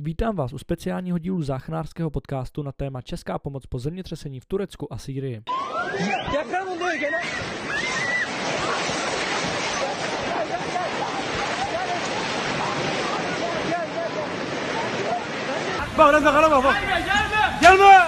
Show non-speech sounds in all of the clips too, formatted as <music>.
Vítám vás u speciálního dílu záchranářského podcastu na téma Česká pomoc po zemětřesení v Turecku a Sýrii. Bak la la la. Gelme.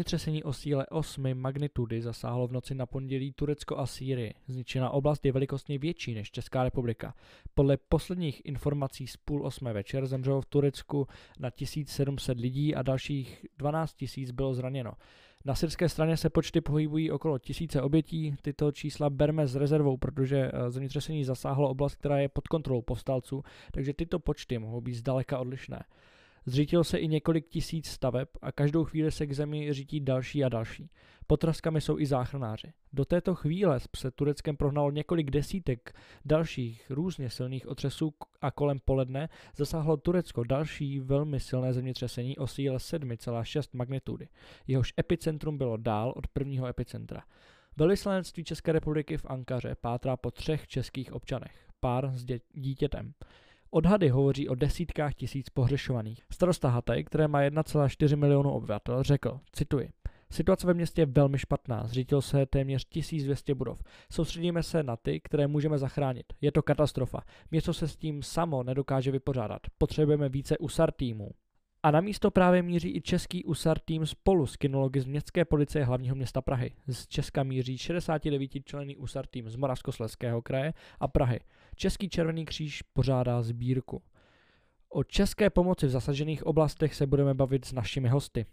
Zemětřesení o síle 8 magnitudy zasáhlo v noci na pondělí Turecko a Sýrii. Zničená oblast je velikostně větší než Česká republika. Podle posledních informací z půl osmé večer zemřelo v Turecku na 1700 lidí a dalších 12 000 bylo zraněno. Na syrské straně se počty pohybují okolo tisíce obětí. Tyto čísla berme s rezervou, protože eh, zemětřesení zasáhlo oblast, která je pod kontrolou povstalců, takže tyto počty mohou být zdaleka odlišné. Zřítilo se i několik tisíc staveb a každou chvíli se k zemi řítí další a další. Potraskami jsou i záchranáři. Do této chvíle se Tureckem prohnalo několik desítek dalších různě silných otřesů a kolem poledne zasáhlo Turecko další velmi silné zemětřesení o síle 7,6 magnitudy. Jehož epicentrum bylo dál od prvního epicentra. Velvyslanectví České republiky v Ankaře pátrá po třech českých občanech. Pár s dě- dítětem. Odhady hovoří o desítkách tisíc pohřešovaných. Starosta Hatay, které má 1,4 milionu obyvatel, řekl, cituji, Situace ve městě je velmi špatná, zřítilo se téměř 1200 budov. Soustředíme se na ty, které můžeme zachránit. Je to katastrofa. Město se s tím samo nedokáže vypořádat. Potřebujeme více USAR týmů. A na místo právě míří i český USAR tým spolu s kinology z městské policie hlavního města Prahy. Z Česka míří 69 členný USAR tým z Moravskoslezského kraje a Prahy. Český červený kříž pořádá sbírku. O české pomoci v zasažených oblastech se budeme bavit s našimi hosty.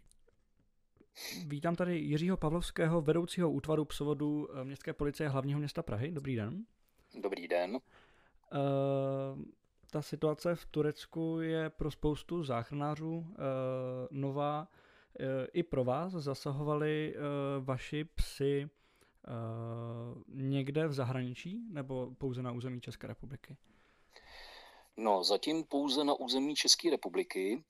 Vítám tady Jiřího Pavlovského, vedoucího útvaru psovodu eh, městské policie hlavního města Prahy. Dobrý den. Dobrý den. Uh, ta situace v Turecku je pro spoustu záchranářů uh, nová. Uh, I pro vás zasahovali uh, vaši psy někde v zahraničí nebo pouze na území České republiky? No, zatím pouze na území České republiky.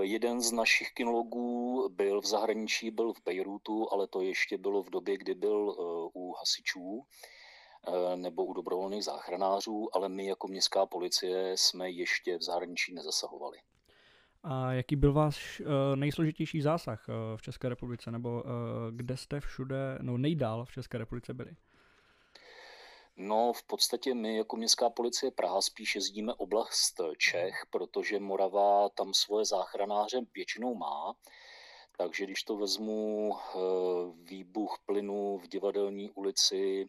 Jeden z našich kinologů byl v zahraničí, byl v Bejrutu, ale to ještě bylo v době, kdy byl u hasičů. Eh, nebo u dobrovolných záchranářů, ale my jako městská policie jsme ještě v zahraničí nezasahovali. A jaký byl váš eh, nejsložitější zásah eh, v České republice, nebo kde jste všude, no nejdál v České republice byli? No, v podstatě my jako městská policie Praha spíš jezdíme oblast Čech, protože Morava tam svoje záchranáře většinou má. Takže když to vezmu, výbuch plynu v divadelní ulici,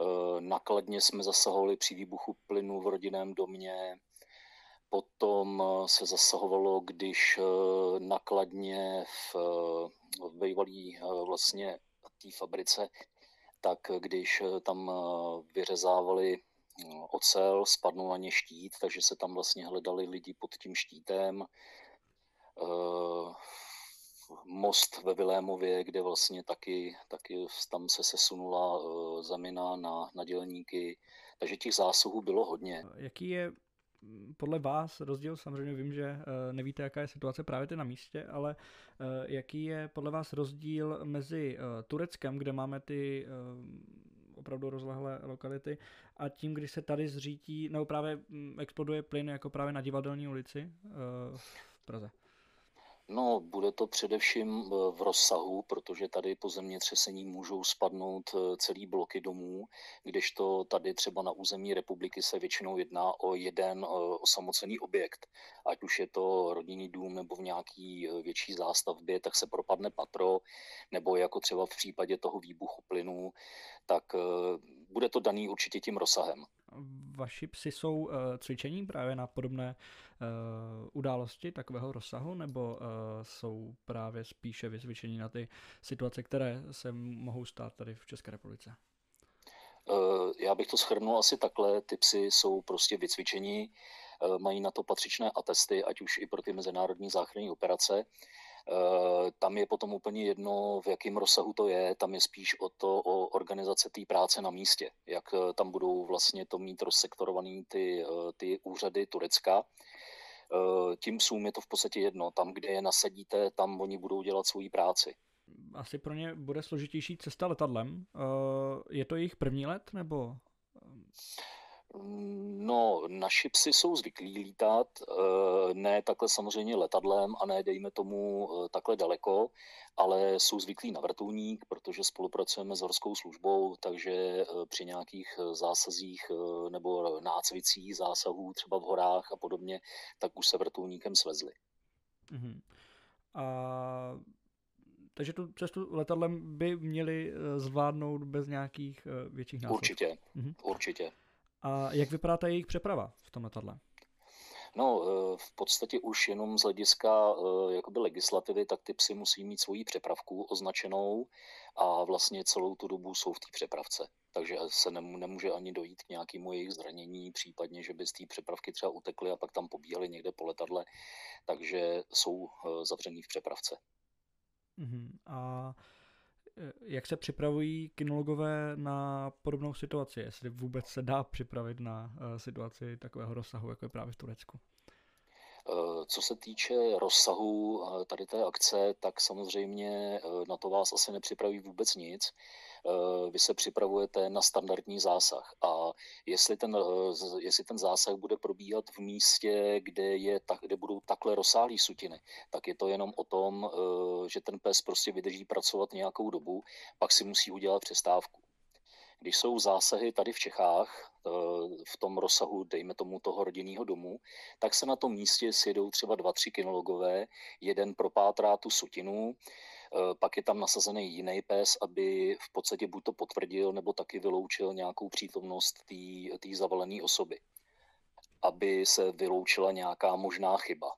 Eh, nakladně jsme zasahovali při výbuchu plynu v rodinném domě. Potom eh, se zasahovalo, když eh, nakladně v, v bývalý vlastně té fabrice, tak když tam vyřezávali ocel, spadnul na ně štít, takže se tam vlastně hledali lidi pod tím štítem most ve Vilémově, kde vlastně taky, taky tam se sesunula zamina na, na dělníky, takže těch zásahů bylo hodně. Jaký je podle vás rozdíl, samozřejmě vím, že uh, nevíte, jaká je situace právě na místě, ale uh, jaký je podle vás rozdíl mezi Tureckem, kde máme ty opravdu rozlehlé lokality a tím, když se tady zřítí, nebo právě mm, exploduje plyn jako právě na divadelní ulici v Praze? No, bude to především eh, v rozsahu, protože tady po zemětřesení můžou spadnout eh, celý bloky domů, kdežto tady třeba na území republiky se většinou jedná o jeden eh, osamocený objekt. Ať už je to rodinný dům nebo v nějaký větší zástavbě, tak se propadne patro, nebo jako třeba v případě toho výbuchu plynu, tak bude to daný určitě tím rozsahem. Vaši psy jsou uh, cvičení právě na podobné uh, události takového rozsahu, nebo uh, jsou právě spíše vycvičení na ty situace, které se mohou stát tady v České republice? Já bych to shrnul asi takhle. Ty psy jsou prostě vycvičení, mají na to patřičné atesty, ať už i pro ty mezinárodní záchranné operace. Tam je potom úplně jedno, v jakém rozsahu to je, tam je spíš o to, o organizace té práce na místě, jak tam budou vlastně to mít rozsektorovaný ty, ty úřady Turecka. Tím sům je to v podstatě jedno, tam, kde je nasadíte, tam oni budou dělat svoji práci asi pro ně bude složitější cesta letadlem. Je to jejich první let, nebo? No, naši psi jsou zvyklí lítat, eh, ne takhle samozřejmě letadlem a ne dejme tomu eh, takhle daleko, ale jsou zvyklí na vrtulník, protože spolupracujeme s horskou službou, takže eh, při nějakých zásazích nebo nácvicích zásahů třeba v horách a podobně, tak už se vrtulníkem svezli. Uh-huh. A takže tu cestu letadlem by měli zvládnout bez nějakých větších následků. Určitě, uh-huh. určitě. A jak vypadá ta jejich přeprava v tom letadle? No, eh, v podstatě už jenom z hlediska eh, jakoby legislativy, tak ty psy musí mít svoji přepravku označenou a vlastně celou tu dobu jsou v té přepravce. Takže se nemůže ani dojít k nějakému jejich zranění, případně, že by z té přepravky třeba utekli a pak tam pobíjeli někde po letadle, takže jsou eh, zavřený v přepravce. Uh-huh. A jak se připravují kinologové na podobnou situaci, jestli vůbec se dá připravit na uh, situaci takového rozsahu, jako je právě v Turecku. Eh, co se týče rozsahu eh, tady té akce, tak samozřejmě na to vás asi nepřipraví vůbec nic. Eh, vy se připravujete na standardní zásah a jestli ten, eh, jestli ten zásah bude probíhat v místě, kde, je, kde budou takhle rozsáhlé sutiny, tak je to jenom o tom, eh, že ten pes prostě vydrží pracovat nějakou dobu, pak si musí udělat přestávku. Když jsou zásahy tady v Čechách, v tom rozsahu, dejme tomu, toho rodinného domu, tak se na tom místě sjedou třeba dva, tři kinologové, jeden propátrá tu sutinu, Eh, pak je tam nasazený jiný pes, aby v podstatě buď to potvrdil, nebo taky vyloučil nějakou přítomnost té zavalené osoby. Aby se vyloučila nějaká možná chyba.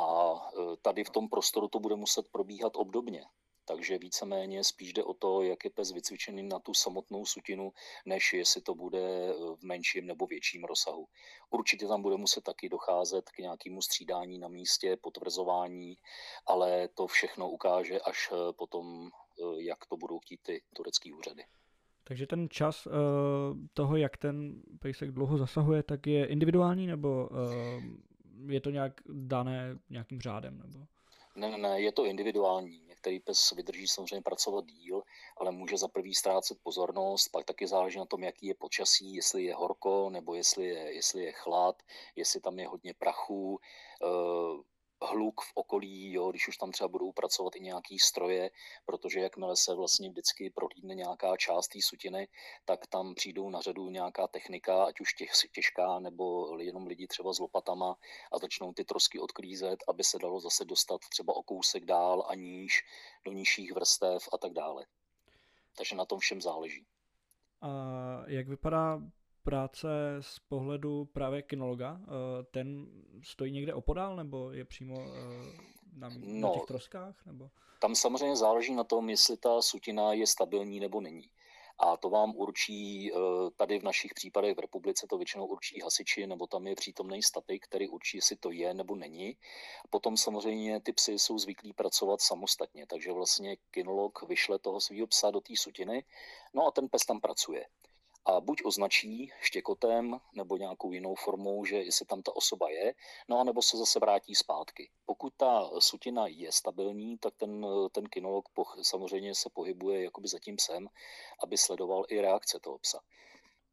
A eh, tady v tom prostoru to bude muset probíhat obdobně. Takže víceméně spíš jde o to, jak je pes vycvičený na tu samotnou sutinu, než jestli to bude eh, v menším nebo větším rozsahu. Určitě tam bude muset taky docházet k nějakému střídání na místě, potvrzování, ale to všechno ukáže až eh, potom, eh, jak to budou chtít ty turecké úřady. Takže ten čas uh, toho, jak ten pejsek dlouho zasahuje, tak je individuální nebo uh, je to nějak dané nějakým řádem? Nebo? Ne, ne, ne, je to individuální. Některý pes vydrží samozřejmě pracovat díl, ale může za prvý ztrácet pozornost, pak taky záleží na tom, jaký je počasí, jestli je horko, nebo jestli je, jestli je chlad, jestli tam je hodně prachu. Hluk v okolí, jo, když už tam třeba budou pracovat i nějaký stroje, protože jakmile se vlastně vždycky prohlídne nějaká část té sutiny, tak tam přijdou na řadu nějaká technika, ať už těch, těžká, nebo jenom lidi třeba s lopatama a začnou ty trosky odklízet, aby se dalo zase dostat třeba o kousek dál a níž, do nižších vrstev a tak dále. Takže na tom všem záleží. A jak vypadá práce z pohledu právě kinologa, eh, ten stojí někde opodál nebo je přímo eh, na, no, na těch troskách? Nebo? Tam samozřejmě záleží na tom, jestli ta sutina je stabilní nebo není. A to vám určí, eh, tady v našich případech v republice to většinou určí hasiči, nebo tam je přítomný statik, který určí, jestli to je nebo není. Potom samozřejmě ty psy jsou zvyklí pracovat samostatně, takže vlastně kinolog vyšle toho svého psa do té sutiny, no a ten pes tam pracuje a buď označí štěkotem nebo nějakou jinou formou, že jestli tam ta osoba je, no a nebo se zase vrátí zpátky. Pokud ta sutina je stabilní, tak ten, ten kinolog poch, samozřejmě se pohybuje jakoby za tím psem, aby sledoval i reakce toho psa.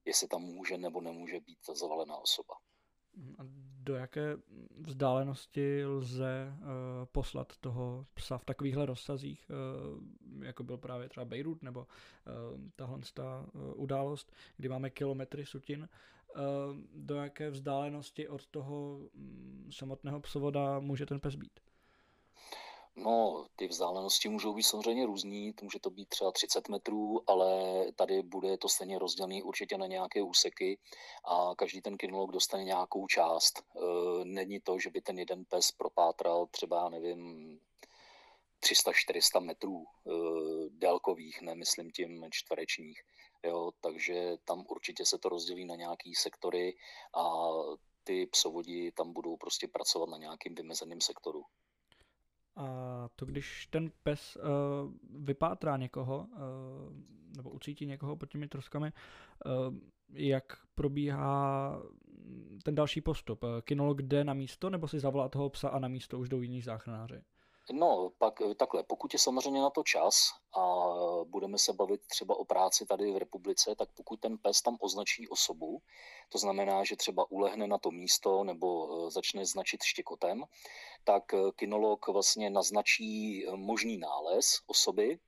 Jestli tam může nebo nemůže být zavalená osoba. Do jaké vzdálenosti lze uh, poslat toho psa v takovýchhle rozsazích, uh, jako byl právě třeba Beirut nebo uh, tahle ta, uh, událost, kdy máme kilometry sutin, uh, do jaké vzdálenosti od toho um, samotného psovoda může ten pes být? No, ty vzdálenosti můžou být samozřejmě různý, může to být třeba 30 metrů, ale tady bude to stejně rozdělený určitě na nějaké úseky a každý ten kinolog dostane nějakou část. E, není to, že by ten jeden pes propátral třeba, nevím, 300-400 metrů e, délkových, nemyslím tím čtverečních. Jo, takže tam určitě se to rozdělí na nějaký sektory a ty psovodi tam budou prostě pracovat na nějakým vymezeném sektoru. A to, když ten pes uh, vypátrá někoho, uh, nebo ucítí někoho pod těmi troskami, uh, jak probíhá ten další postup? Kinolog jde na místo, nebo si zavolá toho psa a na místo už jdou jiní záchranáři? No, pak eh, takhle, pokud je samozřejmě na to čas a budeme se bavit třeba o práci tady v republice, tak pokud ten pes tam označí osobu, to znamená, že třeba ulehne na to místo nebo eh, začne značit štěkotem, tak eh, kinolog vlastně naznačí možný nález osoby,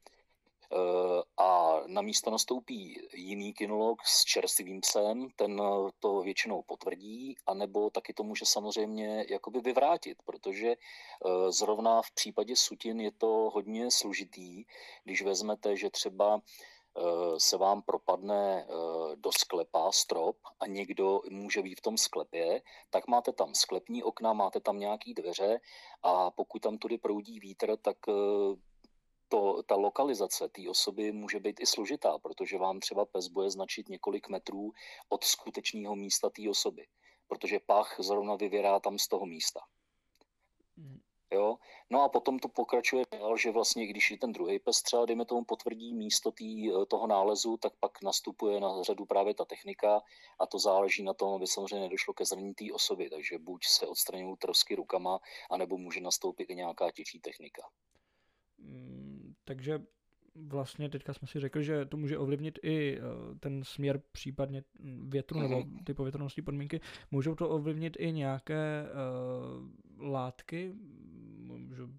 a na místo nastoupí jiný kinolog s čerstvým psem, ten eh, to většinou potvrdí, anebo taky to může samozřejmě jakoby vyvrátit, protože eh, zrovna v případě sutin je to hodně složitý, když vezmete, že třeba se vám propadne do sklepa strop a někdo může být v tom sklepě, tak máte tam sklepní okna, máte tam nějaký dveře a pokud tam tudy proudí vítr, tak to, ta lokalizace té osoby může být i složitá, protože vám třeba pes bude značit několik metrů od skutečného místa té osoby, protože pach zrovna vyvěrá tam z toho místa. Hmm. Jo? No a potom to pokračuje dál, že vlastně, když ten druhý pes třeba, dejme tomu, potvrdí místo tý, toho nálezu, tak pak nastupuje na řadu právě ta technika a to záleží na tom, aby samozřejmě nedošlo ke zranění té osoby, takže buď se odstraňují trosky rukama, anebo může nastoupit i nějaká těžší technika. Mm, takže vlastně teďka jsme si řekli, že to může ovlivnit i eh, ten směr případně větru nebo mhm. ty povětrnostní podmínky. Můžou to ovlivnit i nějaké uh, látky, můžu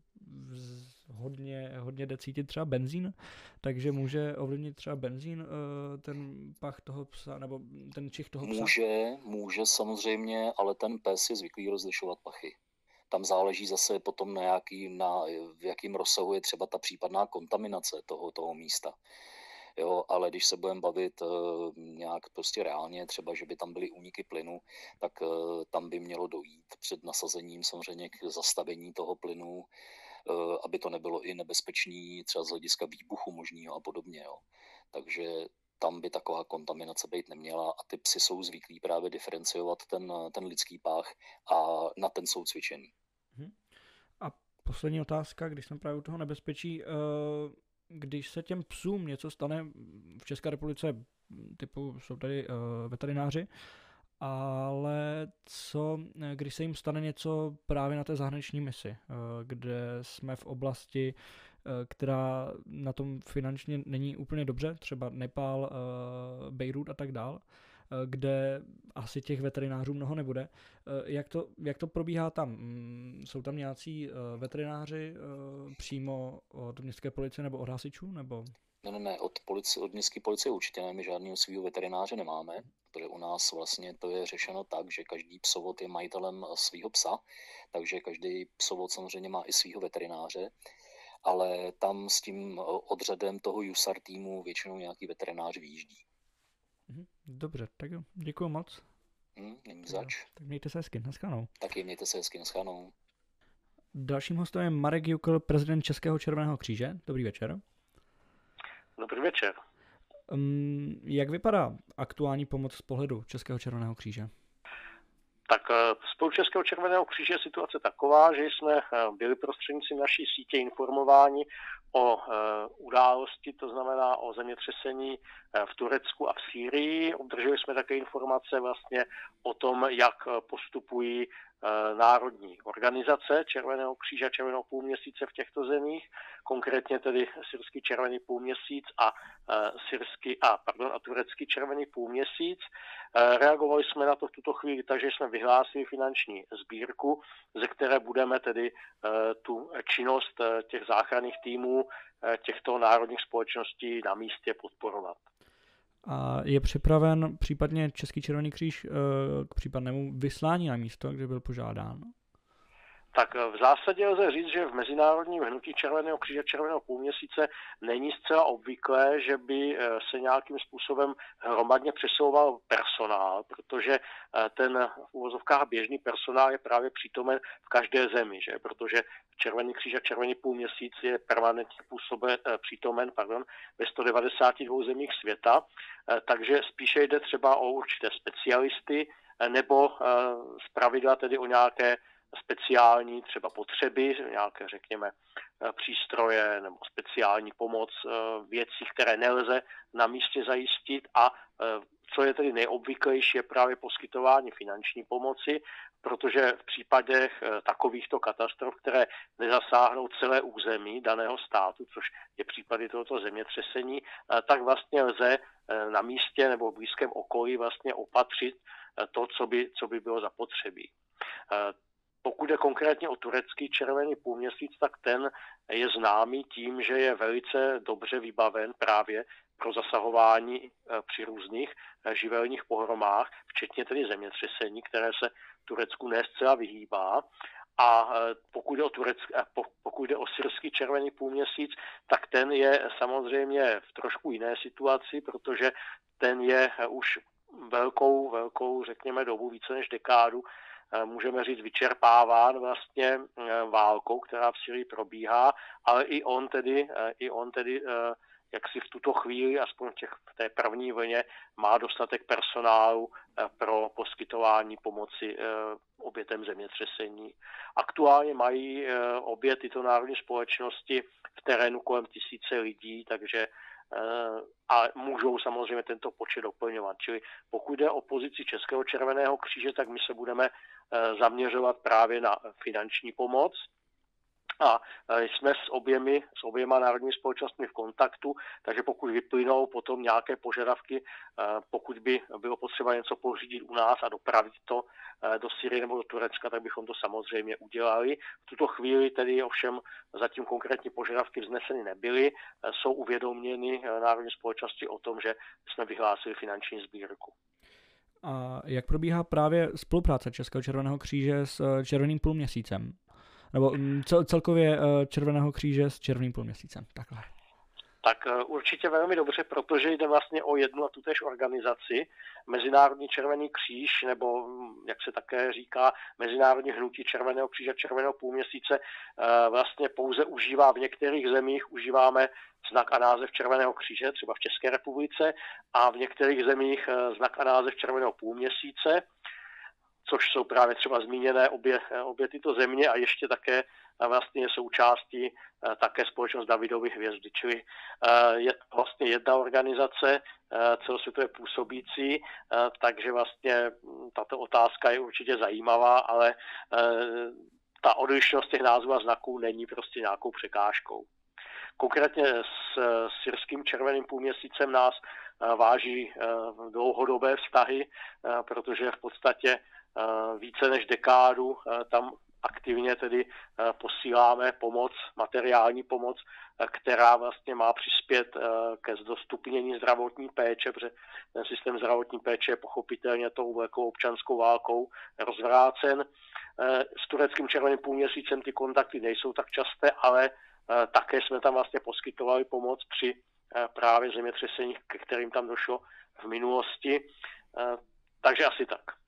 hodně, hodně jde cítit třeba benzín, takže může ovlivnit třeba benzín uh, ten pach toho psa, nebo ten čich toho psa? Může, může samozřejmě, ale ten pes je zvyklý rozlišovat pachy. Tam záleží zase potom na, jaký, na v jakém rozsahu je třeba ta případná kontaminace toho, toho místa. Jo, ale když se budeme bavit uh, nějak prostě reálně, třeba, že by tam byly úniky plynu, tak uh, tam by mělo dojít před nasazením samozřejmě k zastavení toho plynu, uh, aby to nebylo i nebezpečný třeba z hlediska výbuchu možného a podobně. Jo. Takže tam by taková kontaminace být neměla a ty psy jsou zvyklí právě diferenciovat ten, ten lidský pách a na ten jsou cvičený. Mhm. A poslední otázka, když jsem právě u toho nebezpečí, eh, když se těm psům něco stane v České republice, typu jsou tady eh, veterináři, ale co, když se jim stane něco právě na té zahraniční misi, eh, kde jsme v oblasti, která na tom finančně není úplně dobře, třeba Nepál, Beirut a tak dál, kde asi těch veterinářů mnoho nebude. Eh, jak to, jak to probíhá tam? Mm, jsou tam nějací eh, veterináři přímo od městské policie nebo od hasičů? Nebo? Ne, ne, ne, od, policie, od městské policie určitě ne, my žádného svého veterináře nemáme, protože u nás vlastně to je řešeno tak, že každý psovod je majitelem svého psa, takže každý psovod samozřejmě má i svého veterináře, ale tam s tím odřadem toho USAR týmu většinou nějaký veterinář vyjíždí. Dobře, tak jo, děkuji moc. Hmm, není zač. Tak mějte se hezky, naschledanou. Taky mějte se hezky, naschledanou. Dalším hostem je Marek Jukl, prezident Českého červeného kříže. Dobrý večer. Dobrý večer. Um, jak vypadá aktuální pomoc z pohledu Českého červeného kříže? Tak z eh, Českého červeného kříže je situace taková, že jsme eh, byli prostřednictvím naší sítě informováni o e, události, to znamená o zemětřesení v Turecku a v Sýrii. Obdrželi jsme také informace vlastně o tom, jak postupují Eh, národní organizace Červeného kříže a Červeného půlměsíce v těchto zemích, konkrétně tedy syrský červený půlměsíc a eh, syrský a, pardon, a turecký červený půlměsíc. Eh, reagovali jsme na to v tuto chvíli takže jsme vyhlásili finanční sbírku, ze které budeme tedy tu činnost těch záchranných týmů těchto národních společností na místě podporovat. A je připraven případně Český červený kříž eh, k případnému vyslání na místo, kde byl požádán? Tak v zásadě lze říct, že v mezinárodním hnutí Červeného kříže Červeného půlměsíce není zcela obvyklé, že by eh, se nějakým způsobem hromadně přesouval personál, protože eh, ten v úvozovkách běžný personál je právě přítomen v každé zemi, že? protože Červený kříž a Červený půlměsíc je permanentně působe, eh, přítomen pardon, ve 192 zemích světa, takže spíše jde třeba o určité specialisty nebo z pravidla tedy o nějaké speciální třeba potřeby, nějaké, řekněme, přístroje nebo speciální pomoc, věcí, které nelze na místě zajistit a co je tedy nejobvyklejší, je právě poskytování finanční pomoci, protože v případech eh, takovýchto katastrof, které nezasáhnou celé území daného státu, což je případy tohoto zemětřesení, eh, tak vlastně lze eh, na místě nebo v blízkém okolí vlastně opatřit to, co by, co by bylo zapotřebí. Pokud je konkrétně o turecký červený půlměsíc, tak ten je známý tím, že je velice dobře vybaven právě pro zasahování při různých živelních pohromách, včetně tedy zemětřesení, které se Turecku ne zcela vyhýbá. A e, pokud jde o, turecký, e, pokud jde o syrský červený půlměsíc, tak ten je samozřejmě v trošku jiné situaci, protože ten je e, už velkou, velkou, řekněme, dobu, více než dekádu, můžeme říct, vyčerpáván vlastně válkou, která v Syrii probíhá, ale i on tedy, i on tedy jak si v tuto chvíli, aspoň v, těch, v té první vlně, má dostatek personálu eh, pro poskytování pomoci eh, obětem zemětřesení. Aktuálně mají eh, obě tyto národní společnosti v terénu kolem tisíce lidí, takže a můžou samozřejmě tento počet doplňovat. Čili pokud jde o pozici Českého červeného kříže, tak my se budeme zaměřovat právě na finanční pomoc, a e, jsme s, oběmi, s oběma národními společnostmi v kontaktu, takže pokud vyplynou potom nějaké požadavky, e, pokud by bylo potřeba něco pořídit u nás a dopravit to e, do Syrie nebo do Turecka, tak bychom to samozřejmě udělali. V tuto chvíli tedy ovšem zatím konkrétní požadavky vzneseny nebyly, jsou uvědoměny národní společnosti o tom, že jsme vyhlásili finanční sbírku. A jak probíhá právě spolupráce Českého červeného kříže s Červeným půlměsícem? Nebo mm, cel, celkově eh, Červeného kříže s červeným půlměsícem. Takhle. Tak eh, určitě velmi dobře, protože jde vlastně o jednu a tutéž organizaci, Mezinárodní červený kříž, nebo mm, jak se také říká, Mezinárodní hnutí červeného kříže a červeného půlměsíce eh, vlastně pouze užívá v některých zemích, užíváme znak a název Červeného kříže, třeba v České republice, a v některých zemích znak a název Červeného půlměsíce což jsou právě třeba zmíněné obě, obě tyto země a ještě také vlastně součástí eh, také společnost Davidovy hvězdy, čili eh, je to vlastně jedna organizace eh, celosvětově působící, takže vlastně hm, tato otázka je určitě zajímavá, ale ta odlišnost těch názvů a znaků není prostě nějakou překážkou. Konkrétně s syrským červeným půlměsícem nás váží dlouhodobé vztahy, protože v podstatě více než dekádu eh, tam aktivně tedy eh, posíláme pomoc, materiální pomoc, která vlastně má přispět ke zdostupnění zdravotní péče, protože ten systém zdravotní péče je pochopitelně tou velkou občanskou válkou rozvrácen. S tureckým červeným půlměsícem ty kontakty nejsou tak časté, ale také jsme tam vlastně poskytovali pomoc při právě zemětřeseních, ke kterým tam došlo v minulosti. Takže asi tak.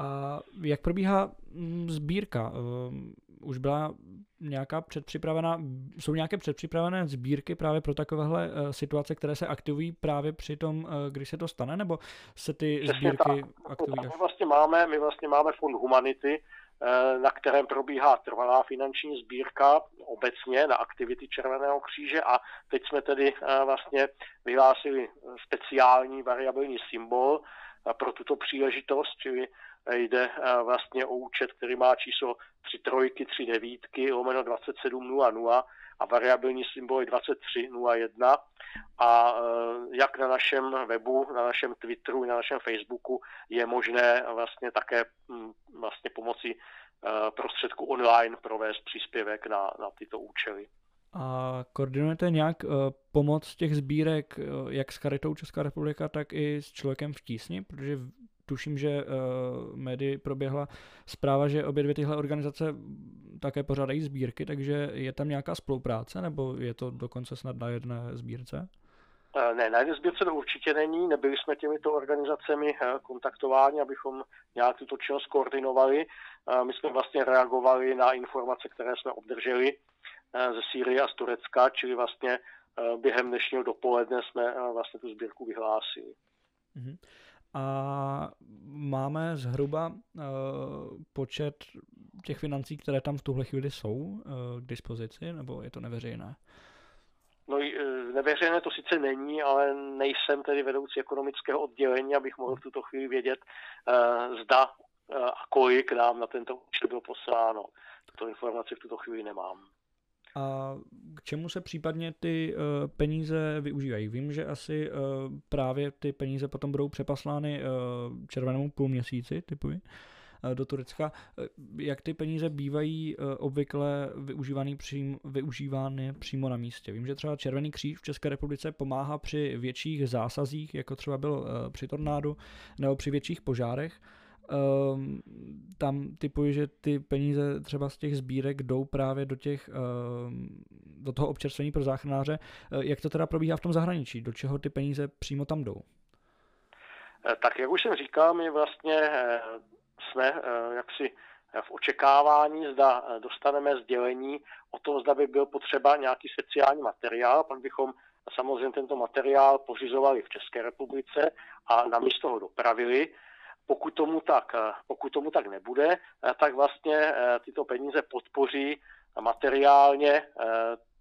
A jak probíhá mm, sbírka? Ehm, už byla nějaká předpřipravená, jsou nějaké předpřipravené sbírky právě pro takovéhle eh, situace, které se aktivují právě při tom, eh, když se to stane, nebo se ty Přesně sbírky tak. aktivují? My vlastně máme, my vlastně máme fond Humanity, eh, na kterém probíhá trvalá finanční sbírka obecně na aktivity Červeného kříže a teď jsme tedy vlastně vyhlásili speciální variabilní symbol pro tuto příležitost, čili jde eh, vlastně o účet, který má číslo 3 trojky, 3 devítky, lomeno 2700 a variabilní symbol je 2301 a eh, jak na našem webu, na našem Twitteru, na našem Facebooku je možné vlastně také hm, vlastně pomocí eh, prostředku online provést příspěvek na, na tyto účely. A koordinujete nějak pomoc těch sbírek jak s Charitou Česká republika, tak i s člověkem v tísni? Protože tuším, že uh, médii proběhla zpráva, že obě dvě tyhle organizace také pořádají sbírky, takže je tam nějaká spolupráce, nebo je to dokonce snad na jedné sbírce? Eh, ne, na jedné sbírce to určitě není. Nebyli jsme těmito organizacemi eh, kontaktováni, abychom nějak tuto činnost koordinovali. My jsme vlastně reagovali na informace, které jsme obdrželi ze Sýrie a z Turecka, čili vlastně během dnešního dopoledne jsme vlastně tu sbírku vyhlásili. Mm-hmm. A máme zhruba uh, počet těch financí, které tam v tuhle chvíli jsou uh, k dispozici, nebo je to neveřejné? No neveřejné to sice není, ale nejsem tedy vedoucí ekonomického oddělení, abych mohl v tuto chvíli vědět, uh, zda a kolik nám na tento účet bylo posláno. Tuto informaci v tuto chvíli nemám. A k čemu se případně ty uh, peníze využívají? Vím, že asi uh, právě ty peníze potom budou přepaslány uh, červenému půlměsíci, typuji, do Turecka. Jak ty peníze bývají obvykle využívány, přím, využívány přímo na místě? Vím, že třeba Červený kříž v České republice pomáhá při větších zásazích, jako třeba byl při tornádu, nebo při větších požárech. Um, tam typuji, že ty peníze třeba z těch sbírek jdou právě do těch, um, do toho občerstvení pro záchranáře. Uh, jak to teda probíhá v tom zahraničí? Do čeho ty peníze přímo tam jdou? Eh, tak jak už jsem říkal, my vlastně eh, jsme jaksi v očekávání, zda dostaneme sdělení o tom, zda by byl potřeba nějaký speciální materiál, pak bychom samozřejmě tento materiál pořizovali v České republice a na místo ho dopravili. Pokud tomu tak, eh, pokud tomu tak nebude, eh, tak vlastně eh, tyto peníze podpoří materiálně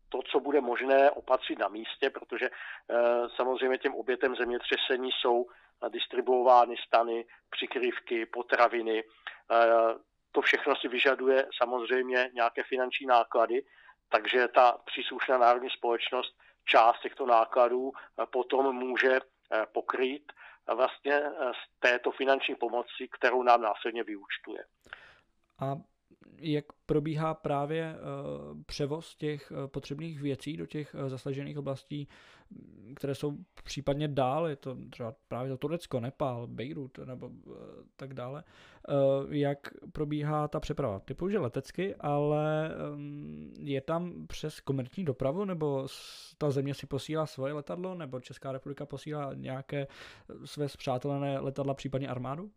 to, co bude možné opatřit na místě, protože samozřejmě těm obětem zemětřesení jsou distribuovány stany, přikrývky, potraviny. To všechno si vyžaduje samozřejmě nějaké finanční náklady, takže ta příslušná národní společnost část těchto nákladů potom může pokrýt vlastně eh, z této finanční pomoci, kterou nám následně vyúčtuje. A jak probíhá právě uh, převoz těch uh, potřebných věcí do těch uh, zasažených oblastí, které jsou případně dál, je to třeba právě to Turecko, Nepál, Beirut nebo tak dále. Jak probíhá ta přeprava? Typu, že letecky, ale um, je tam přes komerční dopravu, nebo ta země si posílá svoje letadlo, nebo Česká republika posílá nějaké své zpřátelené letadla, případně armádu?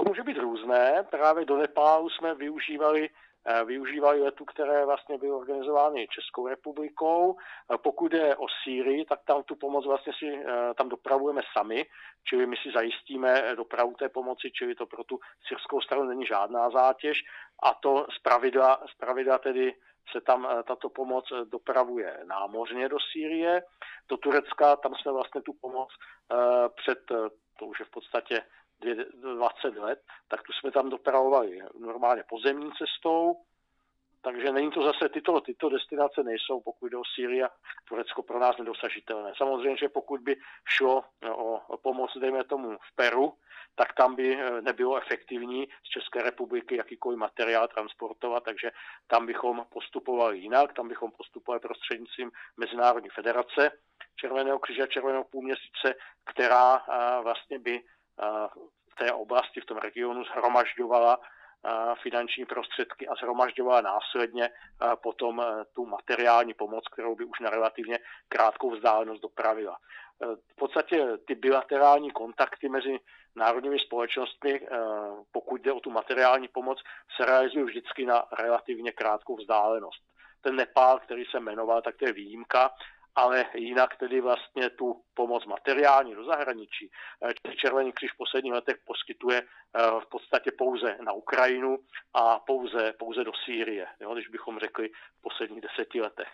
To může být různé. Právě do Nepálu jsme využívali eh, využívali letu, které vlastně byly organizovány Českou republikou. Pokud je o Sýrii, tak tam tu pomoc vlastně si eh, tam dopravujeme sami, čili my si zajistíme eh, dopravu té pomoci, čili to pro tu syrskou stranu není žádná zátěž a to z pravidla, z pravidla tedy se tam tato pomoc dopravuje námořně do Sýrie. Do Turecka tam jsme vlastně tu pomoc před, to už je v podstatě 20 let, tak tu jsme tam dopravovali normálně pozemní cestou, takže není to zase, tyto, tyto destinace nejsou, pokud jde o Sýrii Turecko pro nás nedosažitelné. Samozřejmě, že pokud by šlo o, pomoc, dejme tomu, v Peru, tak tam by eh, nebylo efektivní z České republiky jakýkoliv materiál transportovat, takže tam bychom postupovali jinak, tam bychom postupovali prostřednictvím Mezinárodní federace Červeného křiže a Červeného půlměsíce, která eh, vlastně by v té oblasti, v tom regionu zhromažďovala finanční prostředky a zhromažďovala následně potom tu materiální pomoc, kterou by už na relativně krátkou vzdálenost dopravila. V podstatě ty bilaterální kontakty mezi národními společnostmi, pokud jde o tu materiální pomoc, se realizují vždycky na relativně krátkou vzdálenost. Ten Nepál, který se jmenoval, tak to je výjimka, ale jinak tedy vlastně tu pomoc materiální do zahraničí. Eh, Červený kříž v posledních letech poskytuje eh, v podstatě pouze na Ukrajinu a pouze, pouze do Sýrie, jo, když bychom řekli v posledních deseti letech.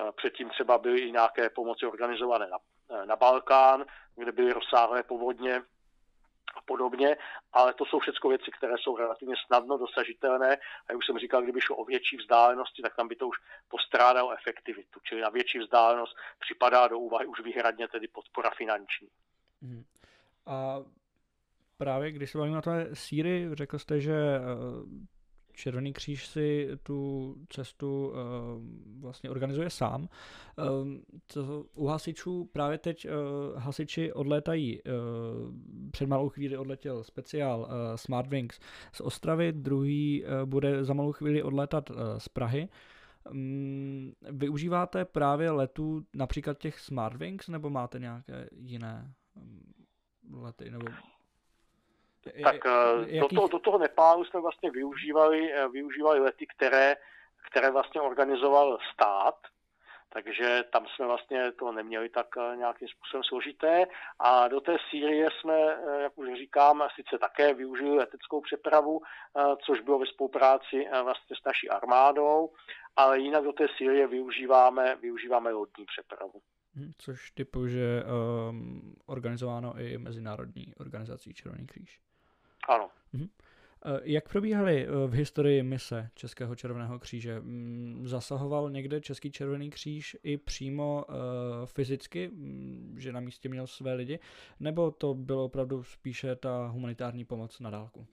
Eh, předtím třeba byly i nějaké pomoci organizované na, na Balkán, kde byly rozsáhlé povodně, a podobně, ale to jsou všechno věci, které jsou relativně snadno dosažitelné a jak už jsem říkal, kdyby šlo o větší vzdálenosti, tak tam by to už postrádalo efektivitu, čili na větší vzdálenost připadá do úvahy už výhradně tedy podpora finanční. Hmm. A právě když se bavíme na té síry, řekl jste, že eh, Červený kříž si tu cestu uh, vlastně organizuje sám. Uh, u hasičů právě teď uh, hasiči odlétají, uh, před malou chvíli odletěl speciál uh, Smart Wings z Ostravy, druhý uh, bude za malou chvíli odlétat uh, z Prahy. Um, využíváte právě letů například těch Smart Wings, nebo máte nějaké jiné um, lety? Nebo tak eh, do toho, do toho Nepálu jsme vlastně využívali, eh, využívali lety, které, které vlastně organizoval stát, takže tam jsme vlastně to neměli tak nějakým způsobem složité. A do té Sýrie jsme, jak už říkám, sice také využili leteckou přepravu, což bylo ve spolupráci vlastně s naší armádou, ale jinak do té Sýrie využíváme, využíváme lodní přepravu. Hm, což typu, že um, organizováno i Mezinárodní organizací Červený kříž. Ano. Mhm. Eh, jak probíhaly eh, v historii mise Českého červeného kříže? Mm, zasahoval někde Český červený kříž i přímo uh, fyzicky, mm, že na místě měl své lidi, nebo to bylo opravdu spíše ta humanitární pomoc na dálku?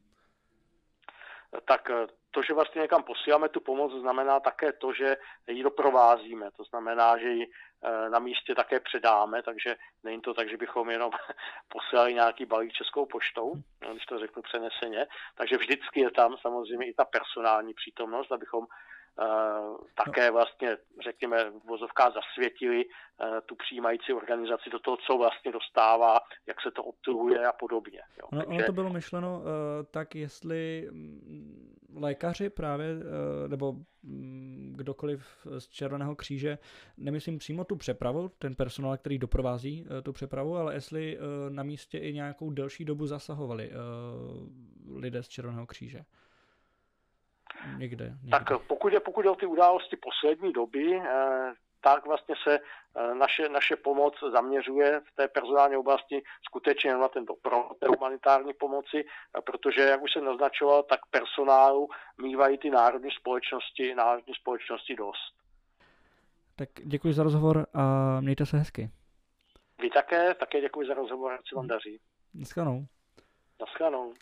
Tak to, že vlastně někam posíláme tu pomoc, znamená také to, že ji doprovázíme. To znamená, že ji eh, na místě také předáme, takže není to tak, že bychom jenom <laughs> posílali nějaký balík českou poštou, když to řeknu přeneseně. Takže vždycky je tam samozřejmě i ta personální přítomnost, abychom také vlastně, řekněme, v vozovkách zasvětili uh, tu přijímající organizaci do toho, co vlastně dostává, jak se to obtrhuje a podobně. Jo. Ono, Takže... ono to bylo myšleno uh, tak, jestli mm, lékaři právě, nebo mm, kdokoliv z Červeného kříže, nemyslím přímo tu přepravu, ten personál, který doprovází tu přepravu, ale jestli na místě i nějakou delší dobu zasahovali lidé z Červeného kříže. Někde, někde. Tak pokud je, pokud je o ty události poslední doby, eh, tak vlastně se eh, naše, naše pomoc zaměřuje v té personální oblasti skutečně na ten doprovod té humanitární pomoci, eh, protože, jak už jsem naznačoval, tak personálu mývají ty národní společnosti, národní společnosti dost. Tak děkuji za rozhovor a mějte se hezky. Vy také, také děkuji za rozhovor, ať se vám daří. Naschledanou. Naschledanou.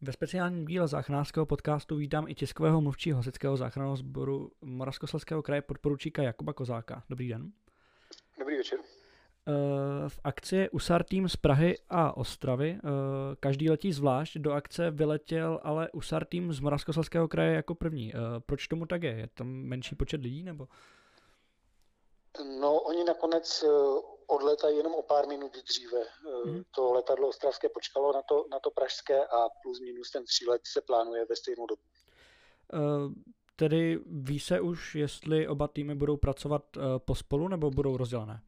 Ve speciálním díle záchranářského podcastu vítám i tiskového mluvčího Hasičského záchranného sboru Moravskoslezského kraje podporučíka Jakuba Kozáka. Dobrý den. Dobrý večer. Eh, v akci je USAR tým z Prahy a Ostravy. Eh, každý letí zvlášť. Do akce vyletěl ale USAR tým z Moravskoslezského kraje jako první. Eh, proč tomu tak je? Je tam menší počet lidí nebo? No, oni nakonec odletají jenom o pár minut dříve. Hmm. To letadlo ostravské počkalo na to, na to pražské a plus minus ten přílet se plánuje ve stejnou dobu. Uh, tedy ví se už, jestli oba týmy budou pracovat uh, pospolu nebo budou rozdělené?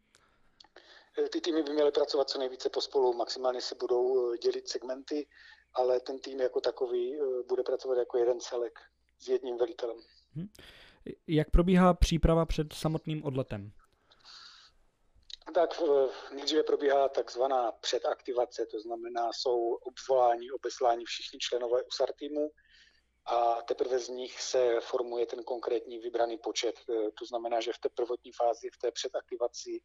Ty týmy by měly pracovat co nejvíce pospolu, maximálně se budou dělit segmenty, ale ten tým jako takový bude pracovat jako jeden celek s jedním velitelem. Hmm. Jak probíhá příprava před samotným odletem? Tak nejdříve probíhá takzvaná předaktivace, to znamená, jsou obvolání, obeslání všichni členové USAR týmu a teprve z nich se formuje ten konkrétní vybraný počet. E, to znamená, že v té prvotní fázi, v té předaktivaci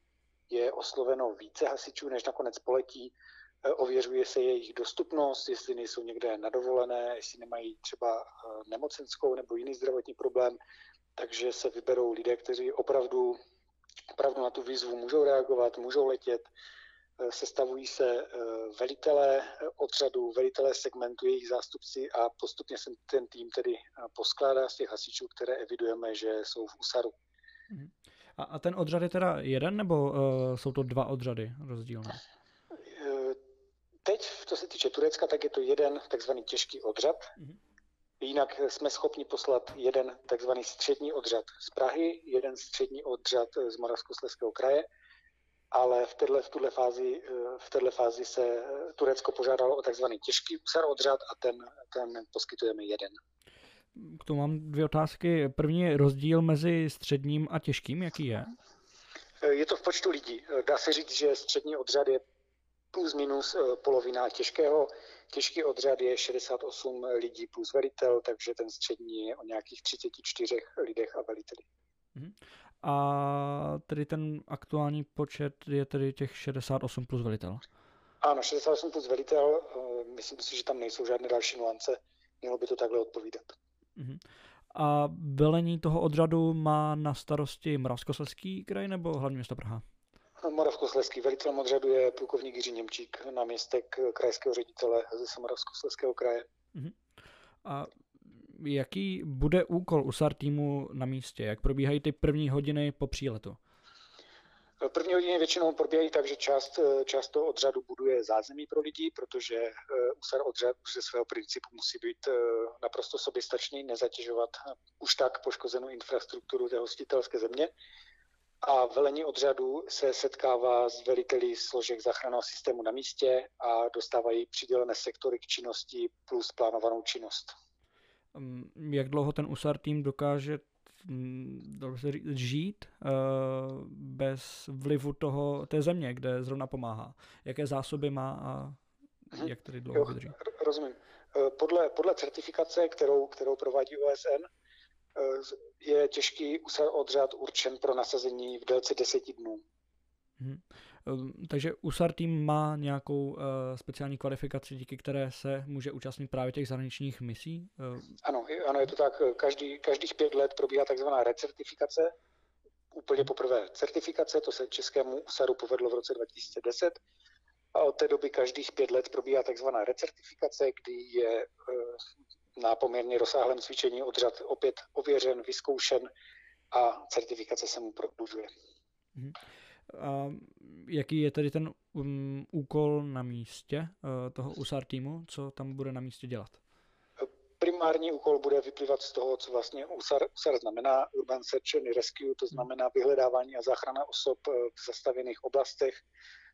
je osloveno více hasičů, než nakonec poletí. E, ověřuje se jejich dostupnost, jestli nejsou někde nadovolené, jestli nemají třeba nemocenskou nebo jiný zdravotní problém. Takže se vyberou lidé, kteří opravdu opravdu na tu výzvu můžou reagovat, můžou letět, eh, sestavují se eh, velitelé eh, odřadu, velitelé segmentu, jejich zástupci a postupně se ten tým tedy poskládá z těch hasičů, které evidujeme, že jsou v úsaru. Mhm. A, a ten odřad je teda jeden, nebo uh, jsou to dva odřady rozdílné? Teď, co se týče Turecka, tak je to jeden takzvaný těžký odřad. Mm-hmm Jinak jsme schopni poslat jeden takzvaný střední odřad z Prahy, jeden střední odřad z Moravskoslezského kraje, ale v této, v tuhle fázi, v této fázi se Turecko požádalo o takzvaný těžký úsar odřad a ten, ten poskytujeme jeden. K tomu mám dvě otázky. První rozdíl mezi středním a těžkým, jaký je? Je to v počtu lidí. Dá se říct, že střední odřad je plus minus eh, polovina těžkého. Těžký odřad je 68 lidí plus velitel, takže ten střední je o nějakých 34 lidech a veliteli. Mhm. A tedy ten aktuální počet je tedy těch 68 plus velitel? Ano, 68 plus velitel. Eh, myslím si, že tam nejsou žádné další nuance. Mělo by to takhle odpovídat. Uh-huh. A velení toho odřadu má na starosti Moravskoslezský kraj nebo hlavní město Praha? Moravskoslezský velitelem odřadu je plukovník Jiří Němčík, náměstek krajského ředitele ze Moravskoslezského kraje. Uh-huh. A jaký bude úkol USAR týmu na místě? Jak probíhají ty první hodiny po příletu? První hodiny většinou probíhají tak, že část, část toho odřadu buduje zázemí pro lidi, protože eh, USAR odřad ze svého principu musí být eh, naprosto soběstačný, nezatěžovat už tak poškozenou infrastrukturu té hostitelské země a velení odřadu se setkává s veliteli složek záchranného systému na místě a dostávají přidělené sektory k činnosti plus plánovanou činnost. Mm, jak dlouho ten USAR tým dokáže mm, žít uh, bez vlivu toho, té země, kde zrovna pomáhá? Jaké zásoby má a mhm. jak tedy dlouho vydrží? Rozumím. Eh, podle, podle certifikace, kterou, kterou provádí OSN, eh, je těžký odřad určen pro nasazení v délce deseti dnů. Hmm. Takže USAR tým má nějakou uh, speciální kvalifikaci, díky které se může účastnit právě těch zahraničních misí? Uh... Ano, ano, je to tak. Každý, každých pět let probíhá takzvaná recertifikace. Úplně poprvé certifikace, to se českému USARu povedlo v roce 2010 a od té doby každých pět let probíhá takzvaná recertifikace, kdy je eh, na poměrně rozsáhlém cvičení odřad opět ověřen, vyzkoušen a certifikace se mu prodlužuje. Mhm. A jaký je tedy ten um, úkol na místě uh, toho USAR týmu? Co tam bude na místě dělat? Primární úkol bude vyplývat z toho, co vlastně USAR, USAR znamená, Urban Search and Rescue, to znamená vyhledávání a záchrana osob eh, v zastavěných oblastech,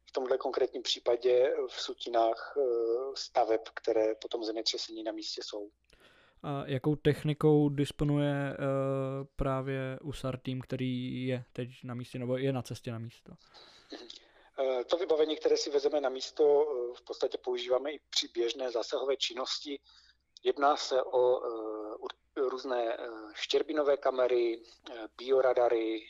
v tomhle konkrétním případě v sutinách eh, staveb, které potom zemětřesení na místě jsou. A jakou technikou disponuje uh, právě USAR tým, který je teď na místě, nebo je na cestě na místo? Eh, to vybavení, které si vezeme na místo, v podstatě používáme i při běžné zásahové činnosti. Jedná se o různé štěrbinové kamery, bioradary,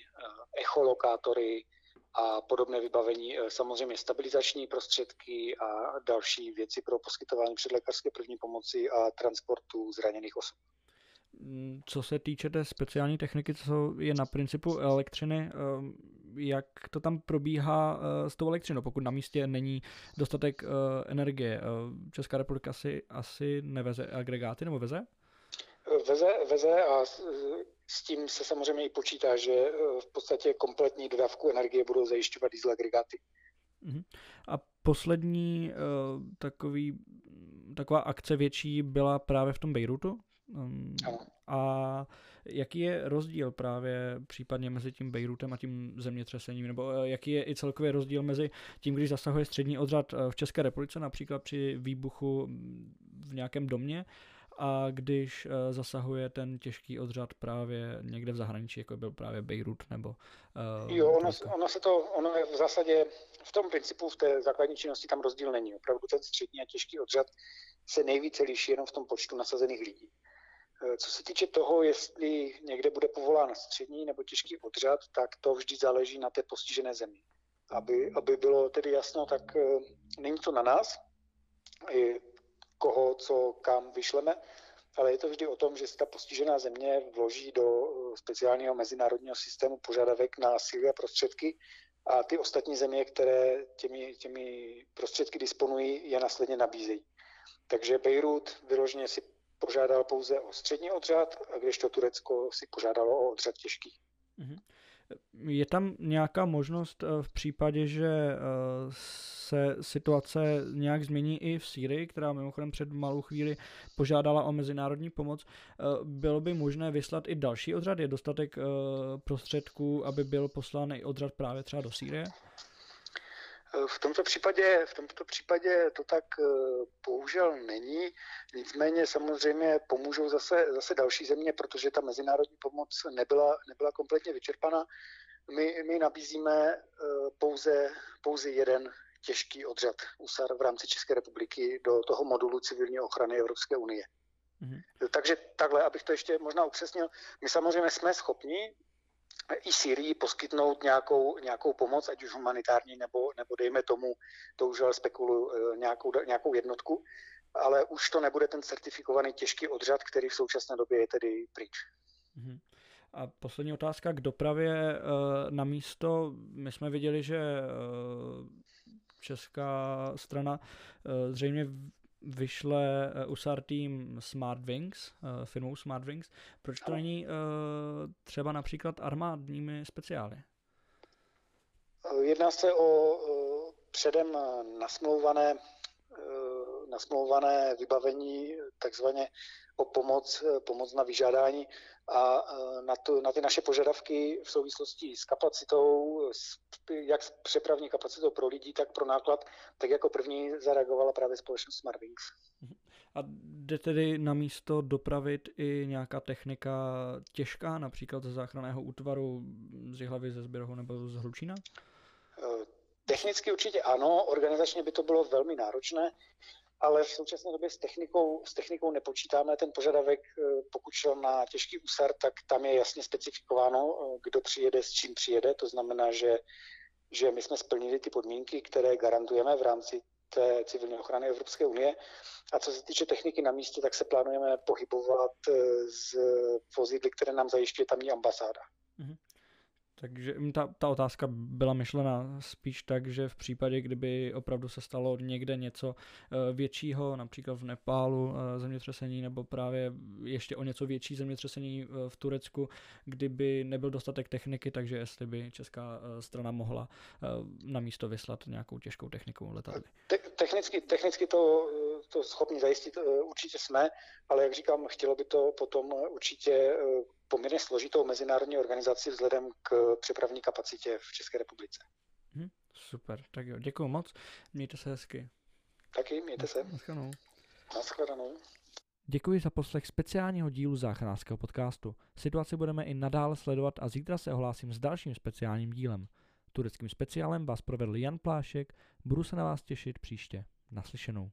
echolokátory, a podobné vybavení, e, samozřejmě stabilizační prostředky a další věci pro poskytování předlékařské první pomoci a transportu zraněných osob. Mm, co se týče té speciální techniky, co je na principu elektřiny, e, jak to tam probíhá e, s tou elektřinou, pokud na místě není dostatek energie? Česká republika si asi neveze agregáty nebo veze? Veze, veze a s tím se samozřejmě i počítá, že eh, v podstatě kompletní dodávku energie budou zajišťovat diesel agregáty. Mhm. A poslední uh, takový, taková akce větší byla právě v tom Bejrutu? Um, ano. A jaký je rozdíl právě případně mezi tím Bejrutem a tím zemětřesením, nebo uh, jaký je i celkově rozdíl mezi tím, když zasahuje střední odřad v České republice, například při výbuchu v nějakém domě, a když uh, zasahuje ten těžký odřad právě někde v zahraničí, jako byl právě Beirut nebo... Uh, jo, ono, ono, se to, ono je v zásadě v tom principu v té základní činnosti tam rozdíl není. Opravdu ten střední a těžký odřad se nejvíce liší jenom v tom počtu nasazených lidí. Eh, co se týče toho, jestli někde bude povolán střední nebo těžký odřad, tak to vždy záleží na té postižené zemi. Aby, aby bylo tedy jasno, tak není to na nás, koho, co, kam vyšleme, ale je to vždy o tom, že se ta postižená země vloží do eh, speciálního mezinárodního systému požadavek na síly a prostředky a ty ostatní země, které těmi, těmi prostředky disponují, je následně nabízejí. Takže Beirut vyloženě si požádal pouze o střední odřad, a kdežto Turecko si požádalo o odřad těžký. Mm-hmm. Je tam nějaká možnost eh, v případě, že eh, se situace nějak změní i v Sýrii, která mimochodem před malou chvíli požádala o mezinárodní pomoc. Eh, bylo by možné vyslat i další odřad? Je dostatek prostředků, aby byl poslán i odřad právě třeba do Sýrie? V tomto případě, v tomto případě to tak eh, bohužel není. Nicméně samozřejmě pomůžou zase, zase další země, protože ta mezinárodní pomoc nebyla, nebyla kompletně vyčerpaná. My, my nabízíme eh, pouze, pouze jeden těžký odřad USAR v rámci České republiky do toho modulu civilní ochrany Evropské unie. Mm-hmm. Takže takhle, abych to ještě možná upřesnil, my samozřejmě jsme schopni i Syrii poskytnout nějakou, nějakou pomoc, ať už humanitární, nebo, nebo dejme tomu, to už ale spekuluju, eh, nějakou, nějakou jednotku, ale už to nebude ten certifikovaný těžký odřad, který v současné době je tedy pryč. Mm-hmm. A poslední otázka k dopravě eh, na místo. My jsme viděli, že eh, česká strana zřejmě vyšle uh, USAR tým Smartwings, uh, firmou Smartwings. Proč to není uh, třeba například armádními speciály? Jedná se o předem nasmlouvané nasmlouvané vybavení takzvaně o pomoc, pomoc na vyžádání a na, to, na ty naše požadavky v souvislosti s kapacitou, s, jak s přepravní kapacitou pro lidi, tak pro náklad, tak jako první zareagovala právě společnost Smartwings. A jde tedy na místo dopravit i nějaká technika těžká, například ze záchranného útvaru z Jihlavy, ze Zběrohu nebo z Hlučína? Eh, technicky určitě ano, organizačně by to bylo velmi náročné, ale v současné době s technikou, s technikou nepočítáme. Ten požadavek, eh, pokud šel na těžký úsar, tak tam je jasně specifikováno, eh, kdo přijede, s čím přijede. To znamená, že, že my jsme splnili ty podmínky, které garantujeme v rámci té civilní ochrany Evropské unie. A co se týče techniky na místě, tak se plánujeme pohybovat z vozidly, které nám zajišťuje tamní ambasáda. Takže ta, ta otázka byla myšlena spíš tak, že v případě, kdyby opravdu se stalo někde něco eh, většího, například v Nepálu eh, zemětřesení, nebo právě ještě o něco větší zemětřesení eh, v Turecku, kdyby nebyl dostatek techniky, takže jestli by česká strana mohla na místo vyslat nějakou těžkou technikou letadly. Te- technicky, technicky to, to schopni zajistit určitě jsme, ale jak říkám, chtělo by to potom určitě poměrně složitou mezinárodní organizaci vzhledem k přepravní kapacitě v České republice. Hmm, super, tak jo, děkuji moc, mějte se hezky. Taky, mějte se. Naschledanou. Naschledanou. Děkuji za poslech speciálního dílu záchranářského podcastu. Situaci budeme i nadále sledovat a zítra se ohlásím s dalším speciálním dílem. Tureckým speciálem vás provedl Jan Plášek, budu se na vás těšit příště. Naslyšenou.